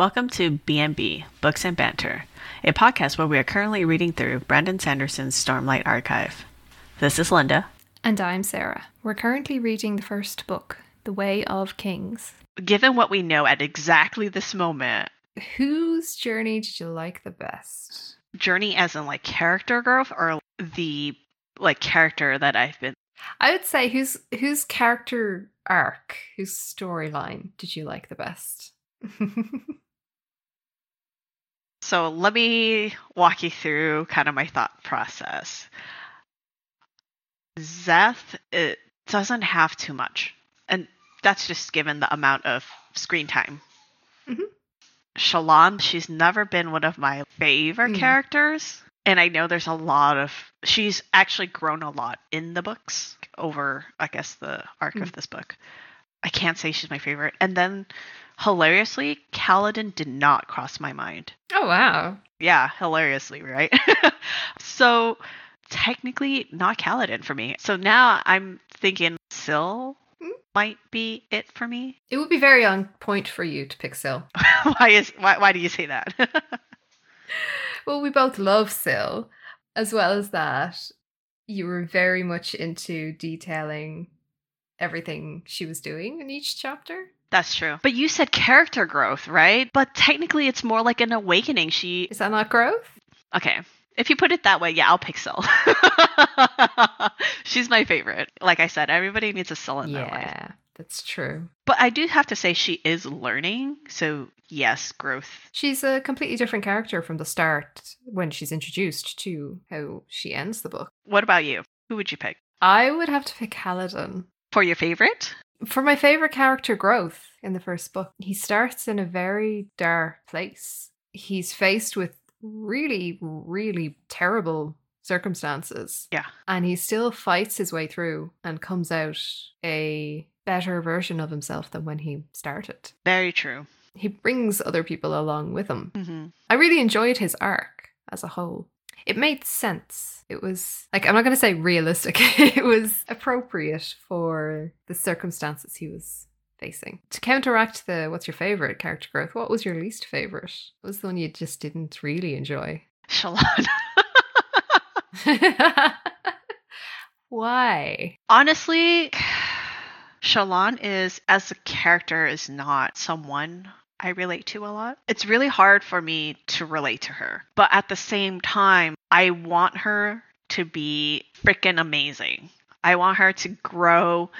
Welcome to B&B Books and Banter, a podcast where we are currently reading through Brandon Sanderson's Stormlight Archive. This is Linda. And I'm Sarah. We're currently reading the first book, The Way of Kings. Given what we know at exactly this moment, Whose journey did you like the best? journey as in like character growth or the like character that I've been I would say whose whose character arc, whose storyline did you like the best? So let me walk you through kind of my thought process. Szeth, it doesn't have too much. And that's just given the amount of screen time. Mhm. Shallan, she's never been one of my favorite Mm. characters. And I know there's a lot of. She's actually grown a lot in the books over, I guess, the arc of Mm. this book. I can't say she's my favorite. And then, hilariously, Kaladin did not cross my mind. oh wow. Yeah, hilariously, right? so technically not Kaladin for me. So now I'm thinking Syl might be it for me. It would be very on point for you to pick Syl. why is why why do you say that? Well, we both love Syl, as well as that you were very much into detailing everything she was doing in each chapter. That's true. But you said character growth, right? But technically it's more like an awakening. She Is that not growth? Okay. If you put it that way, yeah, I'll pick Syl. She's my favorite. Like I said, everybody needs a Syl in their life. Yeah, that's true. But I do have to say she is learning. So yes, growth She's a completely different character from the start when she's introduced to how she ends the book. What about you? Who would you pick? I would have to pick Kaladin. For your favorite? For my favorite character growth in the first book, he starts in a very dark place. He's faced with really, really terrible circumstances. Yeah. And he still fights his way through and comes out a better version of himself than when he started. Very true. He brings other people along with him. Mm-hmm. I really enjoyed his arc as a whole. It made sense. It was like I'm not going to say realistic. it was appropriate for the circumstances he was facing. To counteract the what's your favorite character growth, what was your least favorite? What was the one you just didn't really enjoy? Shallan. Why? Honestly, Shallan is, as a character, is not someone I relate to a lot. It's really hard for me to relate to her. But at the same time, I want her to be freaking amazing. I want her to grow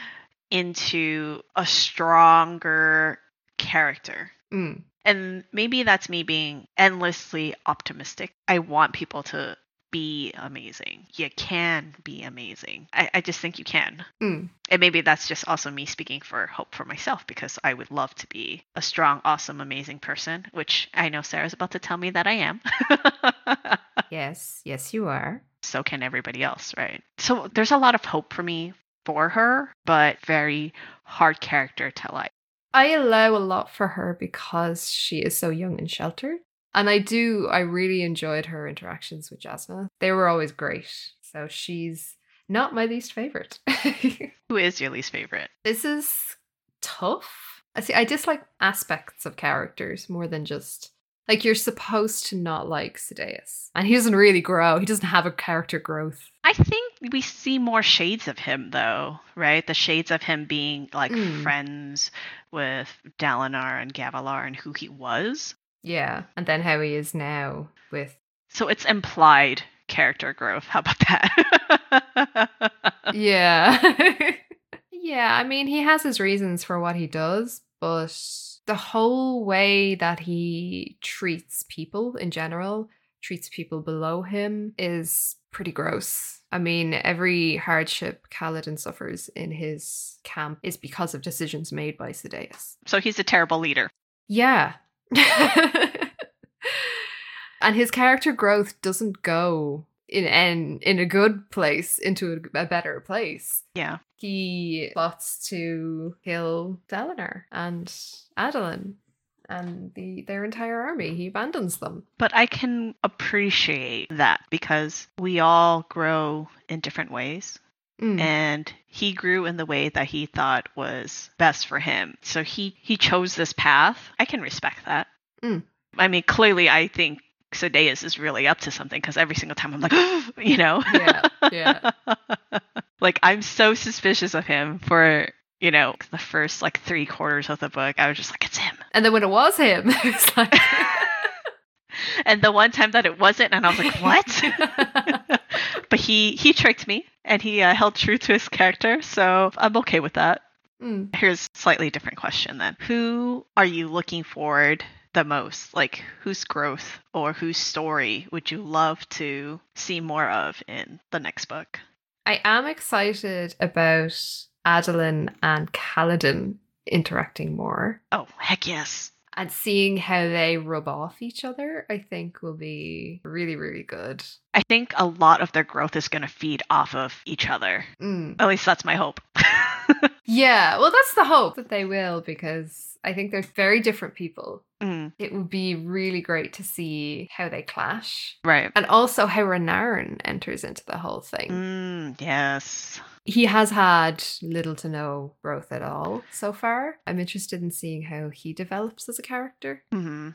into a stronger character. Mm. And maybe that's me being endlessly optimistic. I want people to be amazing. You can be amazing. I, I just think you can. Mm. And maybe that's just also me speaking for hope for myself because I would love to be a strong, awesome, amazing person, which I know Sarah's about to tell me that I am. Yes, yes, you are. so can everybody else, right? So there's a lot of hope for me for her, but very hard character to like. I allow a lot for her because she is so young and sheltered. And I do, I really enjoyed her interactions with Jasnah. They were always great. So she's not my least favorite. Who is your least favorite? this is tough. I see, I dislike aspects of characters more than just like you're supposed to not like Sadeas. And he doesn't really grow, he doesn't have a character growth. I think we see more shades of him though, right? The shades of him being like Mm. friends with Dalinar and Gavilar and who he was. Yeah. And then how he is now with So it's implied character growth. How about that? Yeah. yeah, I mean, he has his reasons for what he does, but the whole way that he treats people in general, treats people below him, is pretty gross. I mean, every hardship Kaladin suffers in his camp is because of decisions made by Sadeas. so he's a terrible leader. Yeah. and his character growth doesn't go in in, in a good place into a, a better place. Yeah. He plots to kill Dalinar and Adolin and the their entire army. He abandons them. But I can appreciate that because we all grow in different ways. Mm. and he grew in the way that he thought was best for him. So he he chose this path. I can respect that. Mm. I mean, clearly, I think Sadeas is really up to something because every single time I'm like, you know, Yeah, yeah. like I'm so suspicious of him for you know the first like three quarters of the book. I was just like, it's him. And then when it was him, it was like, and the one time that it wasn't, and I was like, what? But he he tricked me, and he uh, held true to his character, so I'm okay with that. Mm. Here's a slightly different question then. Who are you looking forward the most? Like whose growth or whose story would you love to see more of in the next book? I am excited about Adolin and Kaladin interacting more Oh, heck yes. And seeing how they rub off each other. I think will be really, really good. I think a lot of their growth is going to feed off of each other. Mm. At least that's my hope. Yeah, well, that's the hope that they will because I think they're very different people. Mm, It would be really great to see how they clash right. and also how Renarin enters into the whole thing. Mm, yes. He has had little to no growth at all so far. I'm interested in seeing how he develops as a character, hmm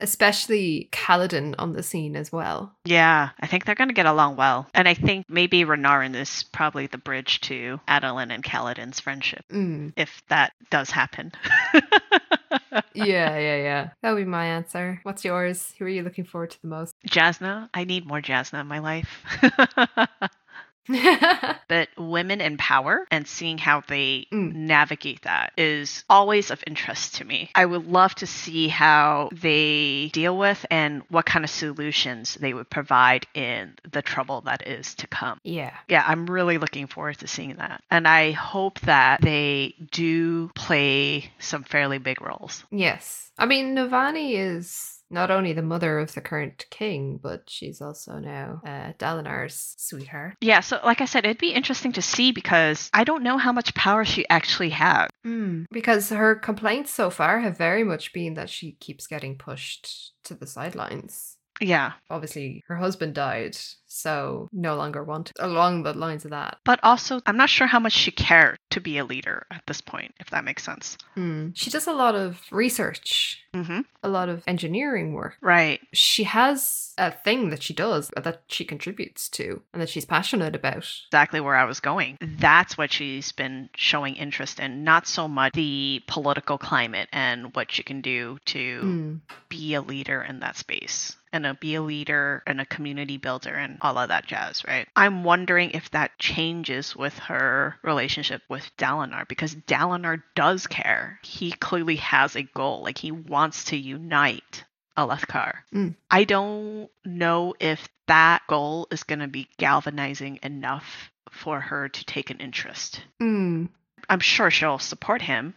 especially Kaladin on the scene as well. Yeah, I think they're going to get along well. And I think maybe Renarin is probably the bridge to Adolin and Kaladin's friendship, Mm. if that does happen. Yeah, yeah, yeah. That'll be my answer. What's yours? Who are you looking forward to the most? Jasnah, I need more Jasnah in my life. but women in power and seeing how they Mm. navigate that is always of interest to me. I would love to see how they deal with and what kind of solutions they would provide in the trouble that is to come. yeah. Yeah, I'm really looking forward to seeing that. And I hope that they do play some fairly big roles. Yes. I mean, Navani is not only the mother of the current king, but she's also now uh, Dalinar's sweetheart. Yeah, so like I said, it'd be interesting to see because I don't know how much power she actually has. Mm. Because her complaints so far have very much been that she keeps getting pushed to the sidelines. Yeah. Obviously, her husband died, so no longer wanted along the lines of that. But also, I'm not sure how much she cared to be a leader at this point, if that makes sense. Mm. She does a lot of research, Mm-hmm. a lot of engineering work. Right. She has a thing that she does that she contributes to and that she's passionate about. Exactly where I was going. That's what she's been showing interest in, not so much the political climate and what you can do to Mm. be a leader in that space and a, be a leader and a community builder and all of that jazz, right? I'm wondering if that changes with her relationship with Dalinar because Dalinar does care. He clearly has a goal, like he wants to unite Alethkar. Mm. I don't know if that goal is going to be galvanizing enough for her to take an interest. Mm. I'm sure she'll support him.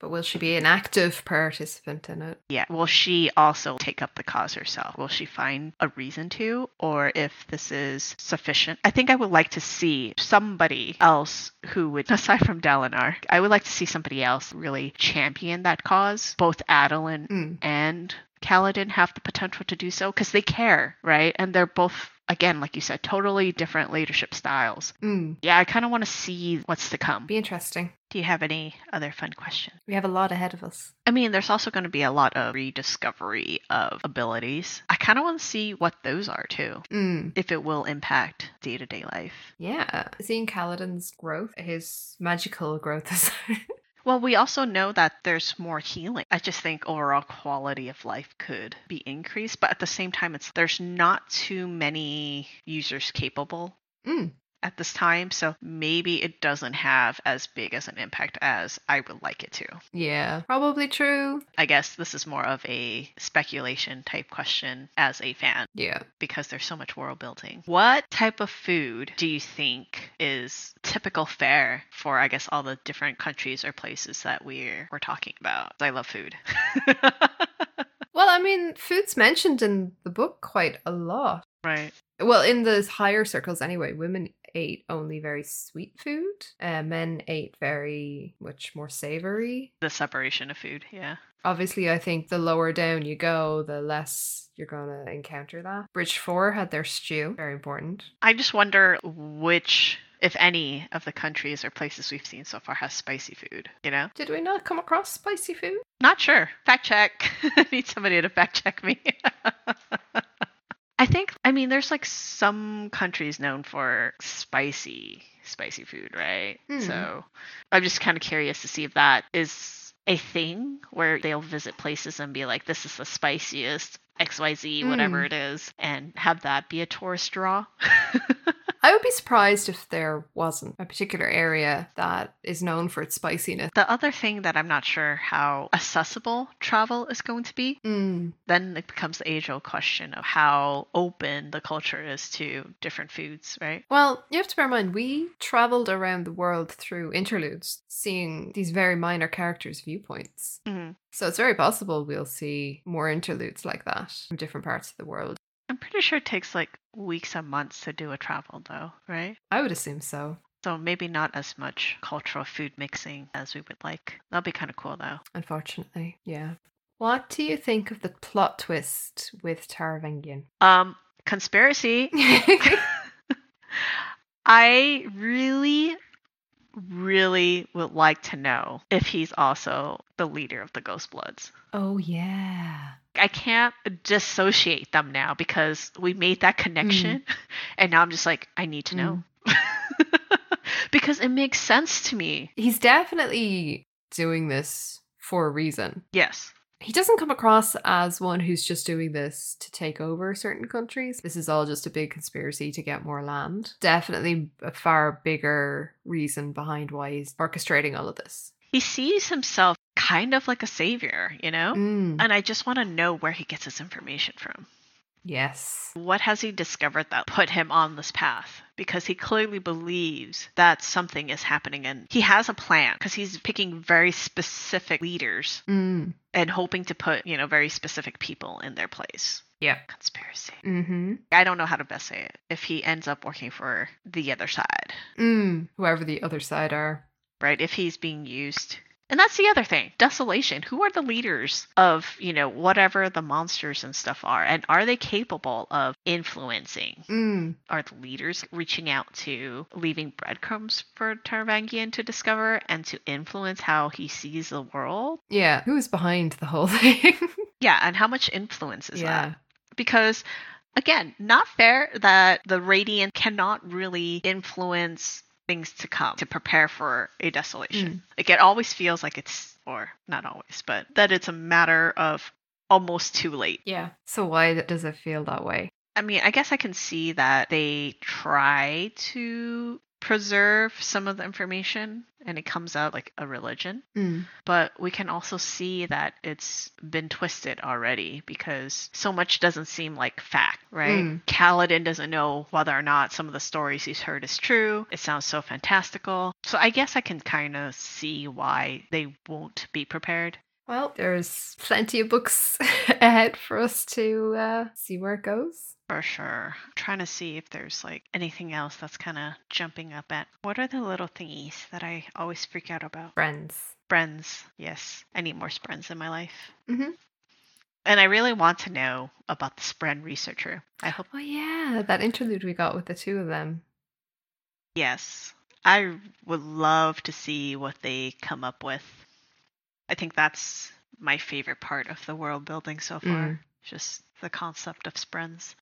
But will she be an active participant in it? Yeah. Will she also take up the cause herself? Will she find a reason to? Or if this is sufficient? I think I would like to see somebody else who would, aside from Dalinar, I would like to see somebody else really champion that cause. Both Adolin Mm. and Kaladin have the potential to do so because they care, right? And they're both, again, like you said, totally different leadership styles. Mm. Yeah, I kind of want to see what's to come. Be interesting. Do you have any other fun questions? We have a lot ahead of us. I mean, there's also going to be a lot of rediscovery of abilities. I kind of want to see what those are too, Mm. if it will impact day to day life. Yeah. Seeing Kaladin's growth, his magical growth is. Well, we also know that there's more healing. I just think overall quality of life could be increased, but at the same time, it's there's not too many users capable mm. At this time, so maybe it doesn't have as big as an impact as I would like it to. Yeah. Probably true. I guess this is more of a speculation type question as a fan. Yeah. because there's so much world building. What type of food do you think is typical fare for I guess all the different countries or places that we're we're talking about? I love food. Well, I mean, food's mentioned in the book quite a lot. right. Well, in the higher circles anyway, women ate only very sweet food. Uh, men ate very much more savory. The separation of food, yeah. Obviously, I think the lower down you go, the less you're going to encounter that. Bridge 4 had their stew, very important. I just wonder which if any of the countries or places we've seen so far has spicy food, you know? Did we not come across spicy food? Not sure. Fact check. I need somebody to fact check me. I mean, there's like some countries known for spicy, spicy food, right? Hmm. So I'm just kind of curious to see if that is a thing where they'll visit places and be like, this is the spiciest XYZ, whatever Mm. it is, and have that be a tourist draw. I would be surprised if there wasn't a particular area that is known for its spiciness. the other thing that I'm not sure how accessible travel is going to be Mm. then it becomes the age old question of how open the culture is to different foods, right? Well, you have to bear in mind, we traveled around the world through interludes, seeing these very minor characters' viewpoints. Mhm. So it's very possible we'll see more interludes like that from different parts of the world. I'm pretty sure it takes like weeks and months to do a travel, though, right? I would assume so, So maybe not as much cultural food mixing as we would like. That'll be kind of cool, though. unfortunately. Yeah. What do you think of the plot twist with Taravangian? Um, conspiracy. I really, really would like to know if he's also the leader of the Ghost Bloods. oh, yeah. I can't dissociate them now because we made that connection. Mm. And now I'm just like, I need to know. Mm. because it makes sense to me. He's definitely doing this for a reason. Yes. He doesn't come across as one who's just doing this to take over certain countries. This is all just a big conspiracy to get more land. Definitely a far bigger reason behind why he's orchestrating all of this. He sees himself kind of like a savior, you know? Mm. And I just want to know where he gets his information from. Yes. What has he discovered that put him on this path? Because he clearly believes that something is happening and he has a plan because he's picking very specific leaders Mm. and hoping to put, you know, very specific people in their place. Yeah. Conspiracy. Mm-hmm. I don't know how to best say it. If he ends up working for the other side, Mm. Whoever the other side are. right? If he's being used. And that's the other thing. Desolation. Who are the leaders of, you know, whatever the monsters and stuff are? And are they capable of influencing? Mm. Are the leaders reaching out to leaving breadcrumbs for Taravangian to discover and to influence how he sees the world? Yeah. Who is behind the whole thing? Yeah, and how much influence is yeah. that? because again not fair that the radiant cannot really influence things to come to prepare for a desolation mm. like it always feels like it's or not always but that it's a matter of almost too late Yeah. So why does it feel that way? i mean i guess i can see that they try to preserve some of the information and it comes out like a religion Mm. but we can also see that it's been twisted already because so much doesn't seem like fact, right? Mm. Kaladin doesn't know whether or not some of the stories he's heard is true. It sounds so fantastical. So I guess I can kind of see why they won't be prepared. Well, there's plenty of books ahead for us to uh, see where it goes. For sure. I'm trying to see if there's like anything else that's kind of jumping up at. What are the little thingies that I always freak out about? Friends. Friends. Yes. I need more friends in my life. Mm-hmm. And I really want to know about the Spren researcher. I hope Oh yeah, that interlude we got with the two of them. Yes. I would love to see what they come up with. I think that's my favorite part of the world building so far. Mm. Just the concept of Sprens.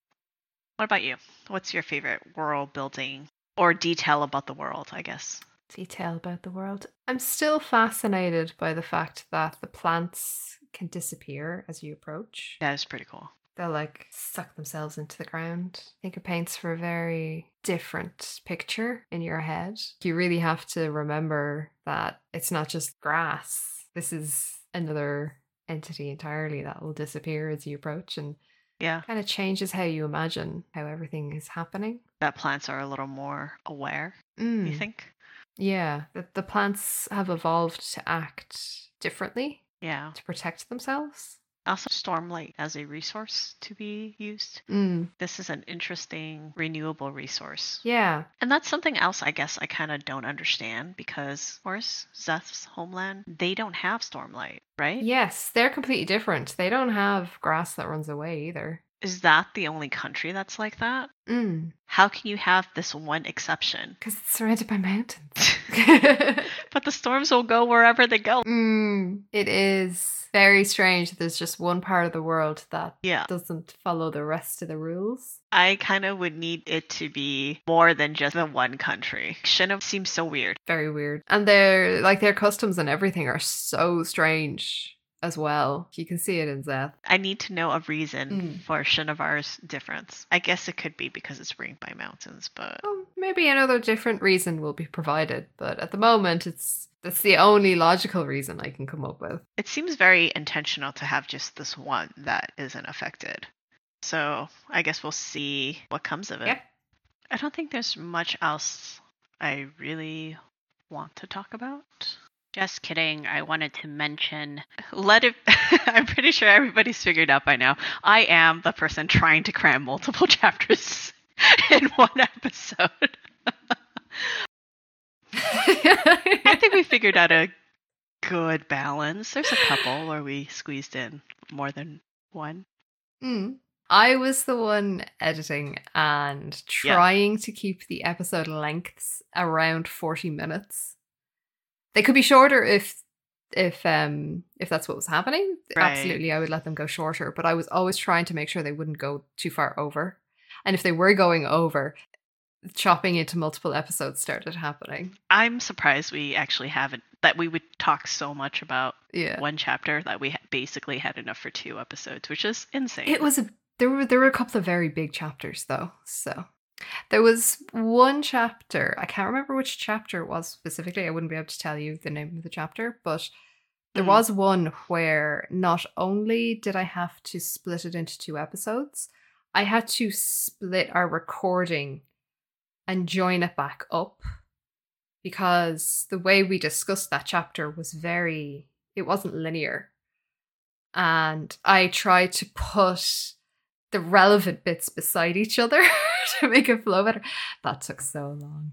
What about you? What's your favorite world building or detail about the world, I guess? Detail about the world. I'm still fascinated by the fact that the plants can disappear as you approach. That is pretty cool. They'll like suck themselves into the ground. I think it paints for a very different picture in your head. You really have to remember that it's not just grass. This is another entity entirely that will disappear as you approach and Yeah, kind of changes how you imagine how everything is happening. that plants are a little more aware, Mm. you think? Yeah, that the plants have evolved to act differently Yeah. to protect themselves. Also, stormlight as a resource to be used. Mm. This is an interesting renewable resource. Yeah. And that's something else I guess I kind of don't understand because, of course, Szeth's homeland, they don't have stormlight, right? Yes, they're completely different. They don't have grass that runs away either. Is that the only country that's like that? Mm. How can you have this one exception? Because it's surrounded by mountains. but the storms will go wherever they go. mm. It is very strange there's just one part of the world that Yeah. doesn't follow the rest of the rules. I kind of would need it to be more than just the one country. Shouldn't seems so weird. Very weird. And their like their customs and everything are so strange as well. You can see it in Szeth. I need to know a reason Mm. for Shinovar's difference. I guess it could be because it's ringed by mountains, but Well, maybe another different reason will be provided, but at the moment it's that's the only logical reason I can come up with. it seems very intentional to have just this one that isn't affected. So I guess we'll see what comes of it. Yep. I don't think there's much else I really want to talk about. Just kidding. I wanted to mention Let it. I'm pretty sure everybody's figured out by now. I am the person trying to cram multiple chapters in one episode. I think we figured out a good balance. There's a couple where we squeezed in more than one. Mm. I was the one editing and Yeah. trying to keep the episode lengths around 40 minutes. They could be shorter if if um if that's what was happening. Right. Absolutely I would let them go shorter, but I was always trying to make sure they wouldn't go too far over. And if they were going over, chopping into multiple episodes started happening. I'm surprised we actually haven't that we would talk so much about Yeah. one chapter that we basically had enough for two episodes, which is insane. It was a there were there were a couple of very big chapters though. So there was one chapter. I can't remember which chapter it was specifically. I wouldn't be able to tell you the name of the chapter, but there Mhm. was one where not only did I have to split it into two episodes, I had to split our recording and join it back up because the way we discussed that chapter was very it wasn't linear and i tried to put the relevant bits beside each other to make it flow better that took so long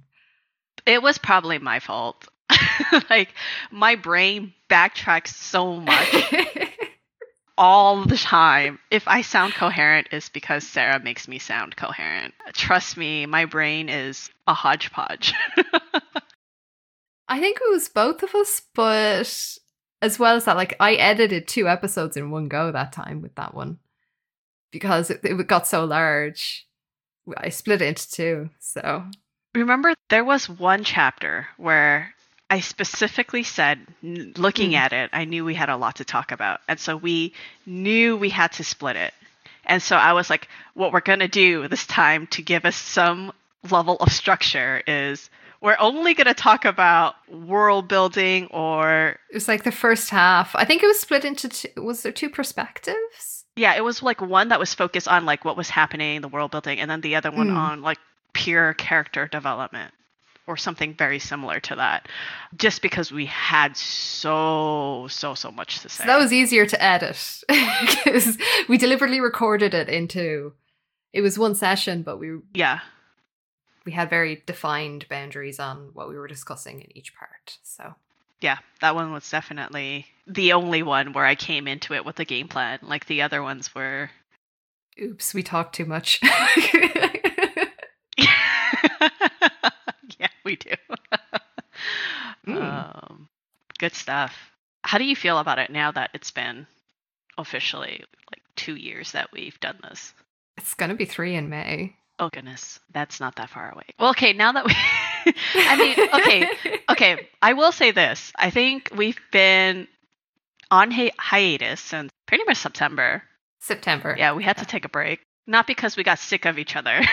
It was probably my fault. like my brain backtracks so much all the time. If I sound coherent, it's because Sarah makes me sound coherent. Trust me, my brain is a hodgepodge. i think it was both of us but as well as that like i edited two episodes in one go that time with that one because it, it got so large i split it into two so Remember, there was one chapter where I specifically said, looking Mm. at it, I knew we had a lot to talk about. And so we knew we had to split it. And so I was like, what we're going to do this time to give us some level of structure is we're only going to talk about world building or. it was like the first half i think it was split into two was there two perspectives Yeah, it was like one that was focused on like what was happening, the world building, and then the other one Mm. on like pure character development or something very similar to that. Just because we had so so so much to say. So that was easier to edit because we deliberately recorded it into. It was one session, but we yeah. we had very defined boundaries on what we were discussing in each part. So Yeah, that one was definitely the only one where I came into it with a game plan. Like the other ones were oops, we talked too much. Yeah, we do. Mm. um, good stuff. How do you feel about it now that it's been officially like 2 years that we've done this? it's gonna be three in May. Oh goodness, that's not that far away. Well, okay, now that we I mean, okay, okay, I will say this. I think we've been on hi- hiatus since pretty much September. September. Yeah, we had to take a break. Not because we got sick of each other.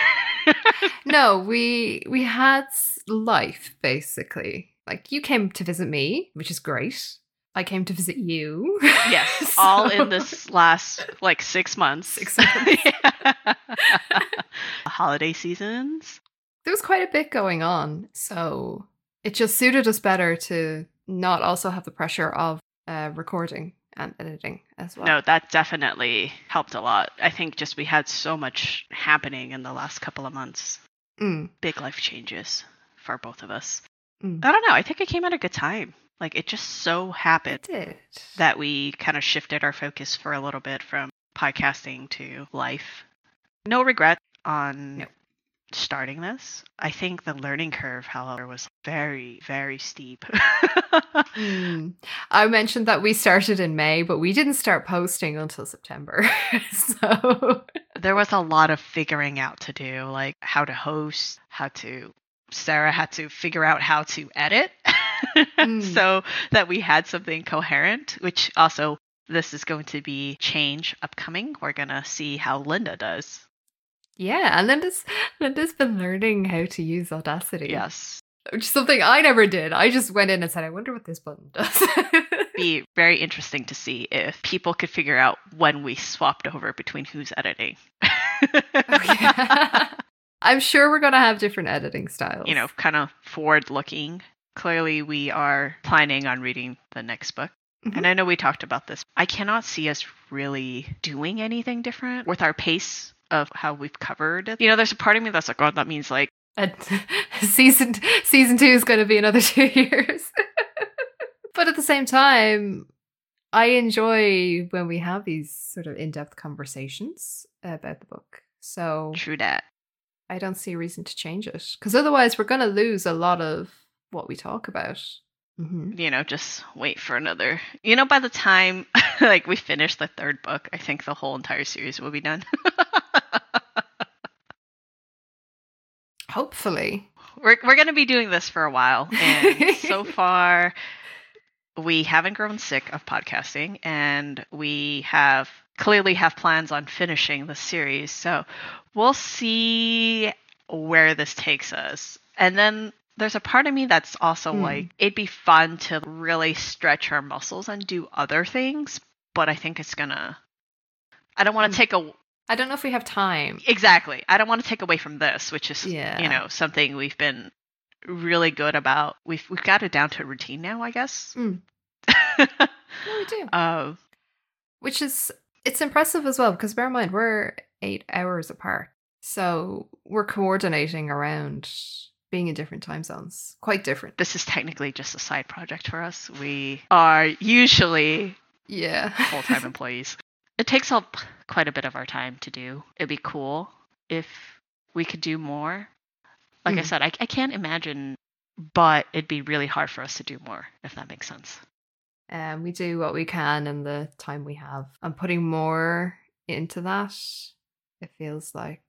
No, we we had life basically. Like you came to visit me, which is great. I came to visit you. yes, all in this last like 6 months. Six months. Holiday seasons. There was quite a bit going on, so it just suited us better to not also have the pressure of uh, recording and editing as well. No, that definitely helped a lot. I think just we had so much happening in the last couple of months. Mm, Big life changes for both of us. Mm. I don't know. I think it came at a good time. Like it just so happened that we kind of shifted our focus for a little bit from podcasting to life. No regret on No. Starting this. I think the learning curve, however, was very, very steep. Hmm. I mentioned that we started in May, but we didn't start posting until September. so there was a lot of figuring out to do, like how to host, how to. Sarah had to figure out how to edit Mm. so that we had something coherent, which also this is going to be change upcoming. We're going to see how Linda does. Yeah, and Linda's Linda's been learning how to use Audacity. Yes. Which is something I never did. I just went in and said, I wonder what this button does. Be very interesting to see if people could figure out when we swapped over between who's editing. yeah. I'm sure we're gonna have different editing styles. you know, kind of forward looking. Clearly, we are planning on reading the next book. Mhm. And I know we talked about this. I cannot see us really doing anything different with our pace of how we've covered. You know, there's a part of me that's like, oh, that means like, And season season two is going to be another two years. but at the same time, I enjoy when we have these sort of in depth conversations about the book. So true that. I don't see a reason to change it because otherwise we're going to lose a lot of what we talk about. hmm You know, just wait for another. You know, by the time like we finish the third book, I think the whole entire series will be done. Hopefully. we're we're gonna be doing this for a while, and so far we haven't grown sick of podcasting, and we have clearly have plans on finishing the series. So we'll see where this takes us, and then. There's a part of me that's also Hmm. like it'd be fun to really stretch our muscles and do other things, but I think it's gonna I don't want to take a I don't know if we have time. Exactly. I don't want to take away from this, which is Yeah. you know something we've been really good about. We've we've got it down to a routine now, I guess. Mm. No, we do. uh, Which is it's impressive as well because bear in mind we're eight hours apart. So we're coordinating around being in different time zones. Quite different. this is technically just a side project for us. We are usually Yeah. full time employees. It takes up quite a bit of our time to do. It'd be cool if we could do more. Like I Mm. said, I, I can't imagine, but it'd be really hard for us to do more, if that makes sense. Um, we do what we can in the time we have. And putting more into that, it feels like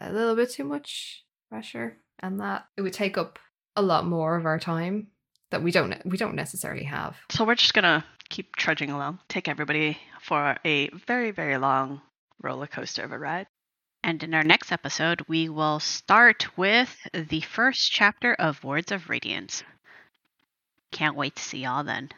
a little bit too much pressure, and that it would take up a lot more of our time that we don't we don't necessarily have. So we're just gonna keep trudging along, take everybody for a very, very long roller coaster of a ride. And in our next episode, we will start with the first chapter of Words of Radiance. Can't wait to see y'all then.